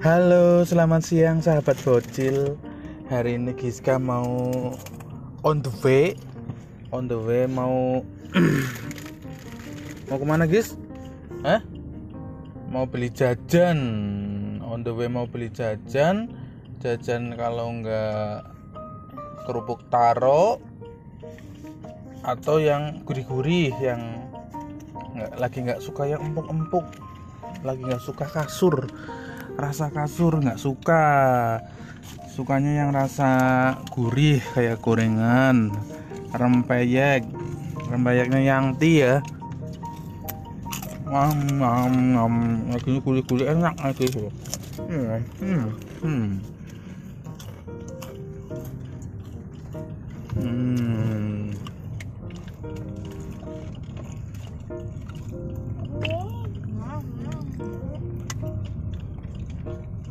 Halo, selamat siang sahabat bocil. Hari ini Giska mau on the way, on the way mau mau ke mana Gis? Hah? Mau beli jajan, on the way mau beli jajan, jajan kalau nggak kerupuk taro atau yang gurih-gurih yang nggak lagi nggak suka yang empuk-empuk lagi nggak suka kasur rasa kasur nggak suka. Sukanya yang rasa gurih kayak gorengan rempeyek. Rempeyeknya yang ti ya. Ngam ngam ngam lagi kulit-kulit enak lagi. Hmm, hmm, hmm. Hmm.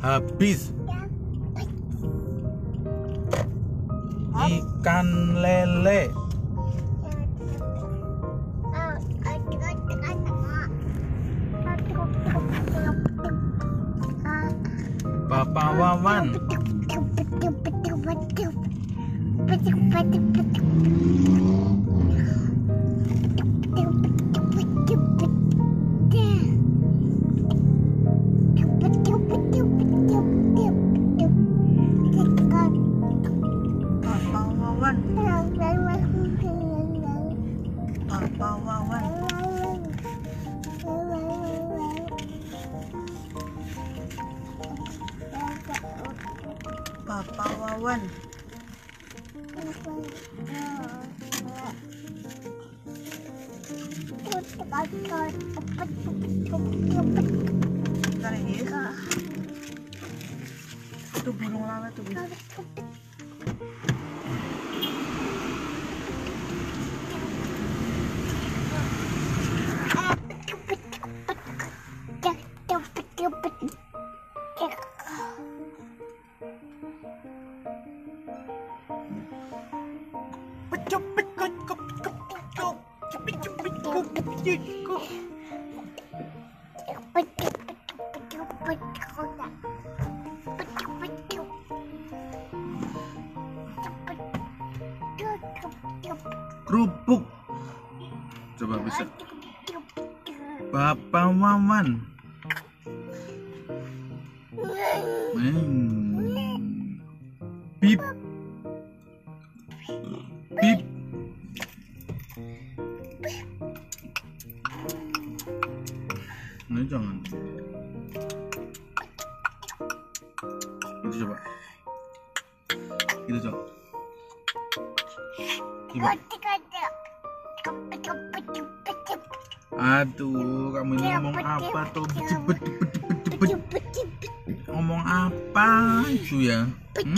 Habis ikan lele. Bapak Wawan. Papa Wawan, ya Gis. Itu burung lalat tuh Kerupuk. Coba bisa. Bapak. Hmm. Pip. Pip. Ini jangan. Aduh, kamu ini ngomong apa tuh? Ngomong apa itu ya? Hmm?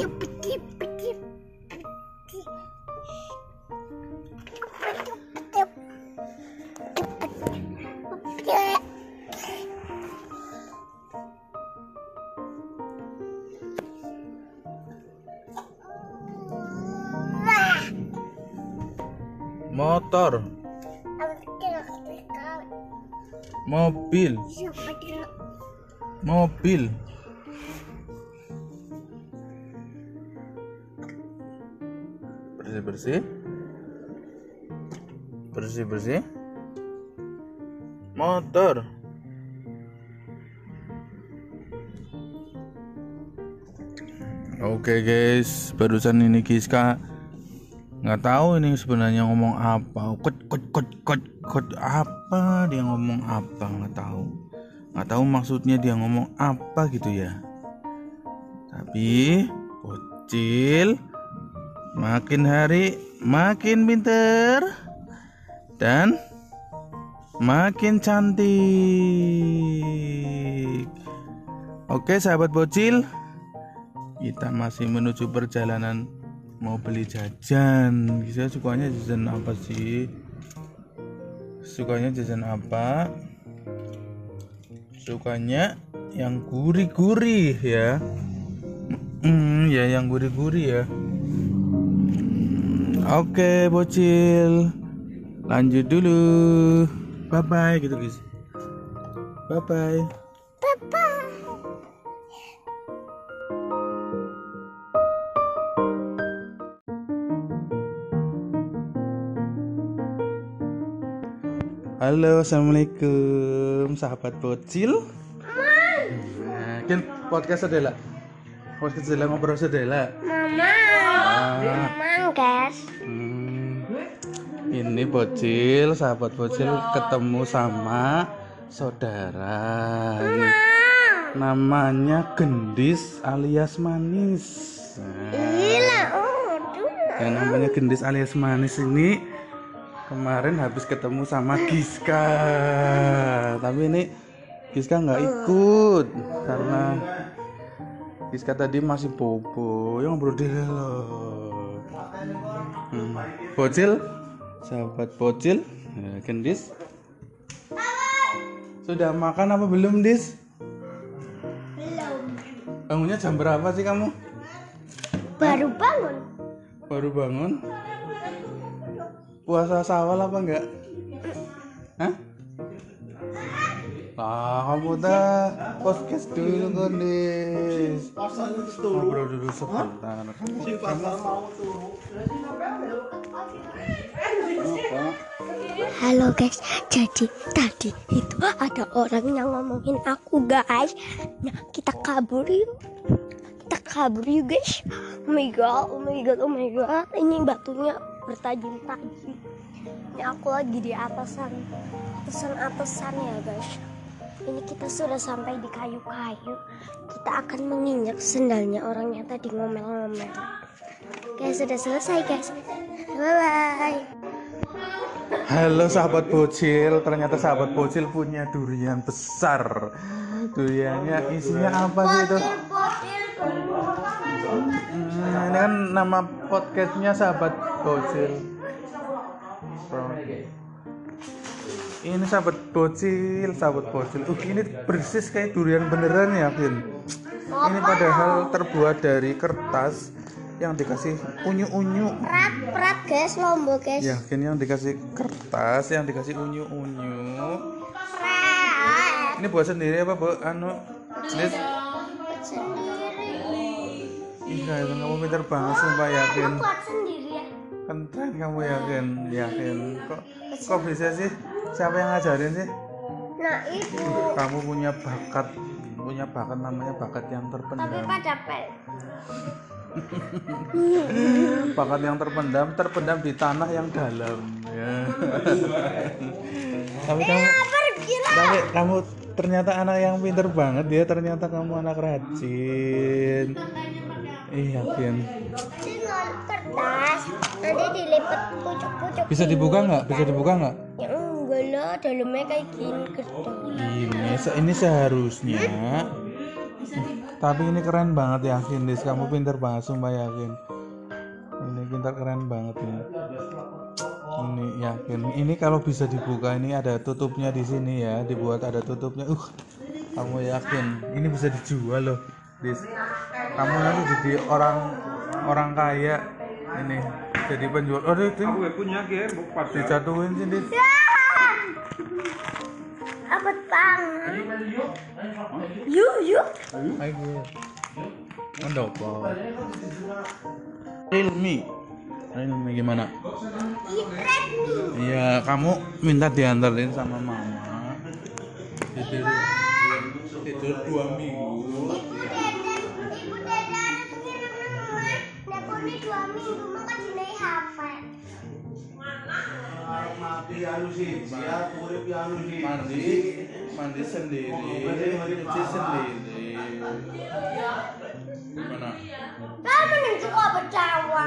Motor, mobil, mobil. Bersih bersih, bersih bersih. Motor. Oke guys, barusan ini Giska nggak tahu ini sebenarnya ngomong apa. Kot kot kot kot kot apa dia ngomong apa nggak tahu. Nggak tahu maksudnya dia ngomong apa gitu ya. Tapi bocil makin hari makin pinter dan makin cantik. Oke sahabat bocil kita masih menuju perjalanan mau beli jajan. Saya sukanya jajan apa sih? Sukanya jajan apa? Sukanya yang gurih-gurih ya. Hmm, ya yang gurih-gurih ya. Oke bocil. Lanjut dulu. Bye bye gitu guys. Bye bye Halo, assalamualaikum, sahabat bocil. Nah, kan podcast adalah podcast adalah ngobrol adalah. Mama, Ah, Mama guys. hmm. Ini bocil, sahabat bocil ketemu sama saudara. Namanya Gendis alias Manis. Nah, oh, yang namanya Gendis alias Manis ini kemarin habis ketemu sama Giska tapi ini Giska nggak ikut karena Giska tadi masih bobo yang ngobrol deh loh hmm. bocil sahabat bocil ya, Gendis sudah makan apa belum Dis? Belum. Bangunnya jam berapa sih kamu? Baru bangun. Baru bangun? Puasa sawal apa enggak? Hah? Ah, kamu dah podcast dulu kondis. Ngobrol dulu sebentar. Kamu, kamu apa? Halo guys, jadi tadi itu ada orang yang ngomongin aku guys. Nah kita kabur yuk, kita kabur yuk guys. Oh my god, oh my god, oh my god. Ini batunya bertajam-tajam. Ini aku lagi di atasan, atasan atasan ya guys. Ini kita sudah sampai di kayu-kayu. Kita akan menginjak sendalnya orang yang tadi ngomel-ngomel. Guys sudah selesai guys. Bye bye. Halo sahabat bocil, ternyata sahabat bocil punya durian besar. Duriannya isinya apa sih itu? Hmm, ini kan nama podcastnya sahabat bocil. Ini sahabat bocil, sahabat bocil. Uh, ini persis kayak durian beneran ya, Vin. Ini padahal terbuat dari kertas yang dikasih unyu-unyu. Prat, prat guys, lombok guys. Ya, Vin yang dikasih kertas, yang dikasih unyu-unyu. Ini buat sendiri apa, Bu? Anu, Nis? Sendiri. Iya, itu kamu pintar banget sumpah yakin. Buat sendiri ya. Keren kamu yakin, yakin. Kok kok bisa sih? Siapa yang ngajarin sih? Nah itu. Kamu punya bakat, punya bakat namanya bakat yang Tapi terpendam. pada pel. Bakat yang terpendam, terpendam di tanah yang dalam. Ya. Tapi kamu, Pergi lah. tapi kamu ternyata anak yang pinter banget ya. Ternyata kamu anak rajin. Iya. Tinggal kertas. Nanti dilipat pucuk-pucuk. Bisa dibuka nggak? Bisa dibuka nggak? Ya enggak lah, dalamnya kayak gini kertas. Ini ini seharusnya. Tapi ini keren banget yakin, Dis. Kamu pinter banget, sumpah yakin. Ini pinter keren banget nih. Ini yakin. Ini kalau bisa dibuka ini ada tutupnya di sini ya, dibuat ada tutupnya. Uh, kamu yakin? Ini bisa dijual loh, Dis. Kamu nanti jadi orang orang kaya. Ini jadi penjual. Oh, ini punya game bukan dijatuhin sih, Dis. Apa tangan? Yuk, yuk. Ayo. Mendopo. Ilmi. Ilmi gimana? Iya, kamu minta diantarin sama mama. Tidur, tidur dua minggu. Neponi dua minggu maka dinai HP. Mandi, mandi sendiri, cuci sendiri. Gimana? Kamu nih suka bercawa.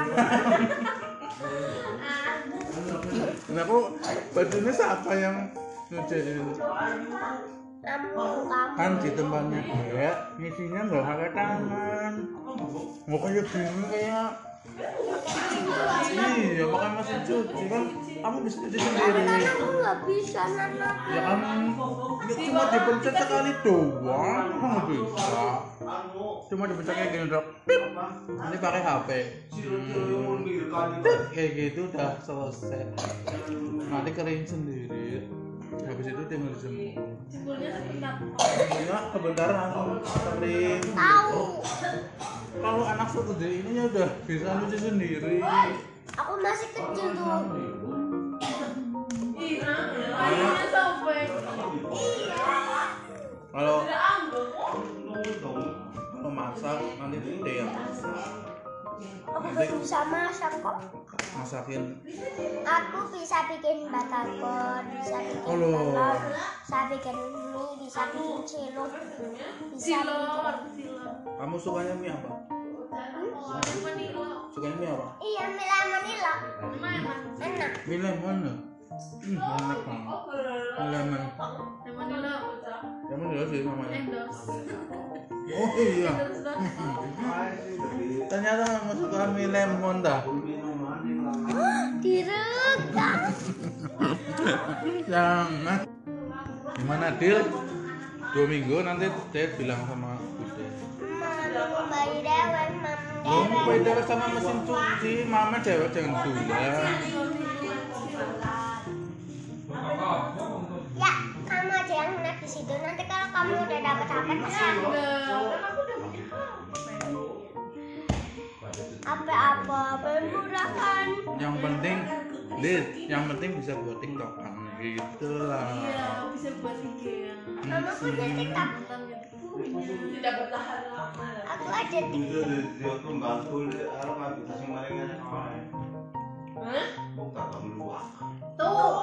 Nah, aku bajunya siapa yang nyuciin? Kamu kamu. kan di tempatnya dia ngisinya nggak pakai tangan mau kayak gini kayak iya pakai mesin cuci kan? Kamu bisa cuci sendiri. Aku nggak bisa nana. ya kan? Ya cuma dipencet sekali doang kamu bisa? Cuma dipencet kayak gini udah pip! Ini pakai HP Hmm. Pip, kayak gitu udah selesai. Nanti kering sendiri habis itu tinggal dijemur ya sebentar langsung Tahu. kalau anak segede ini ya udah bisa nyuci sendiri. Aku masih kecil tuh. kalau kalau masak nanti Dede yang masak Aku bisa masak kok. Masakin? Aku bisa bikin batagor, bisa bikin Oh, telur, bisa bikin mie, bisa bikin cilok, bisa bikin kamu sukanya mie apa? Sukanya mie apa? Iya mie lemonilo. Enak. mie lemon hmm, enak banget. Mie lemon. Lemon ya sih namanya. Oh iya. Ternyata kamu suka mie lemon dah Direkam. jangan gimana Dil dua minggu nanti Dil bilang sama Bude Mama bayi dewe, mam sama mesin cuci, mama cewek jangan dua. Ya, kamu aja yang nginep di situ. Nanti kalau kamu udah dapat HP pasti aku. Apa-apa, bermurahan. Yang penting, Dil, yang penting bisa buat tiktokan gitu lah. bisa buat IG ya Mama punya TikTok. tidak bertahan lama Aku ada TikTok. dia tuh bantu kalau nggak bisa sih mereka Hah? buka kamu luar tuh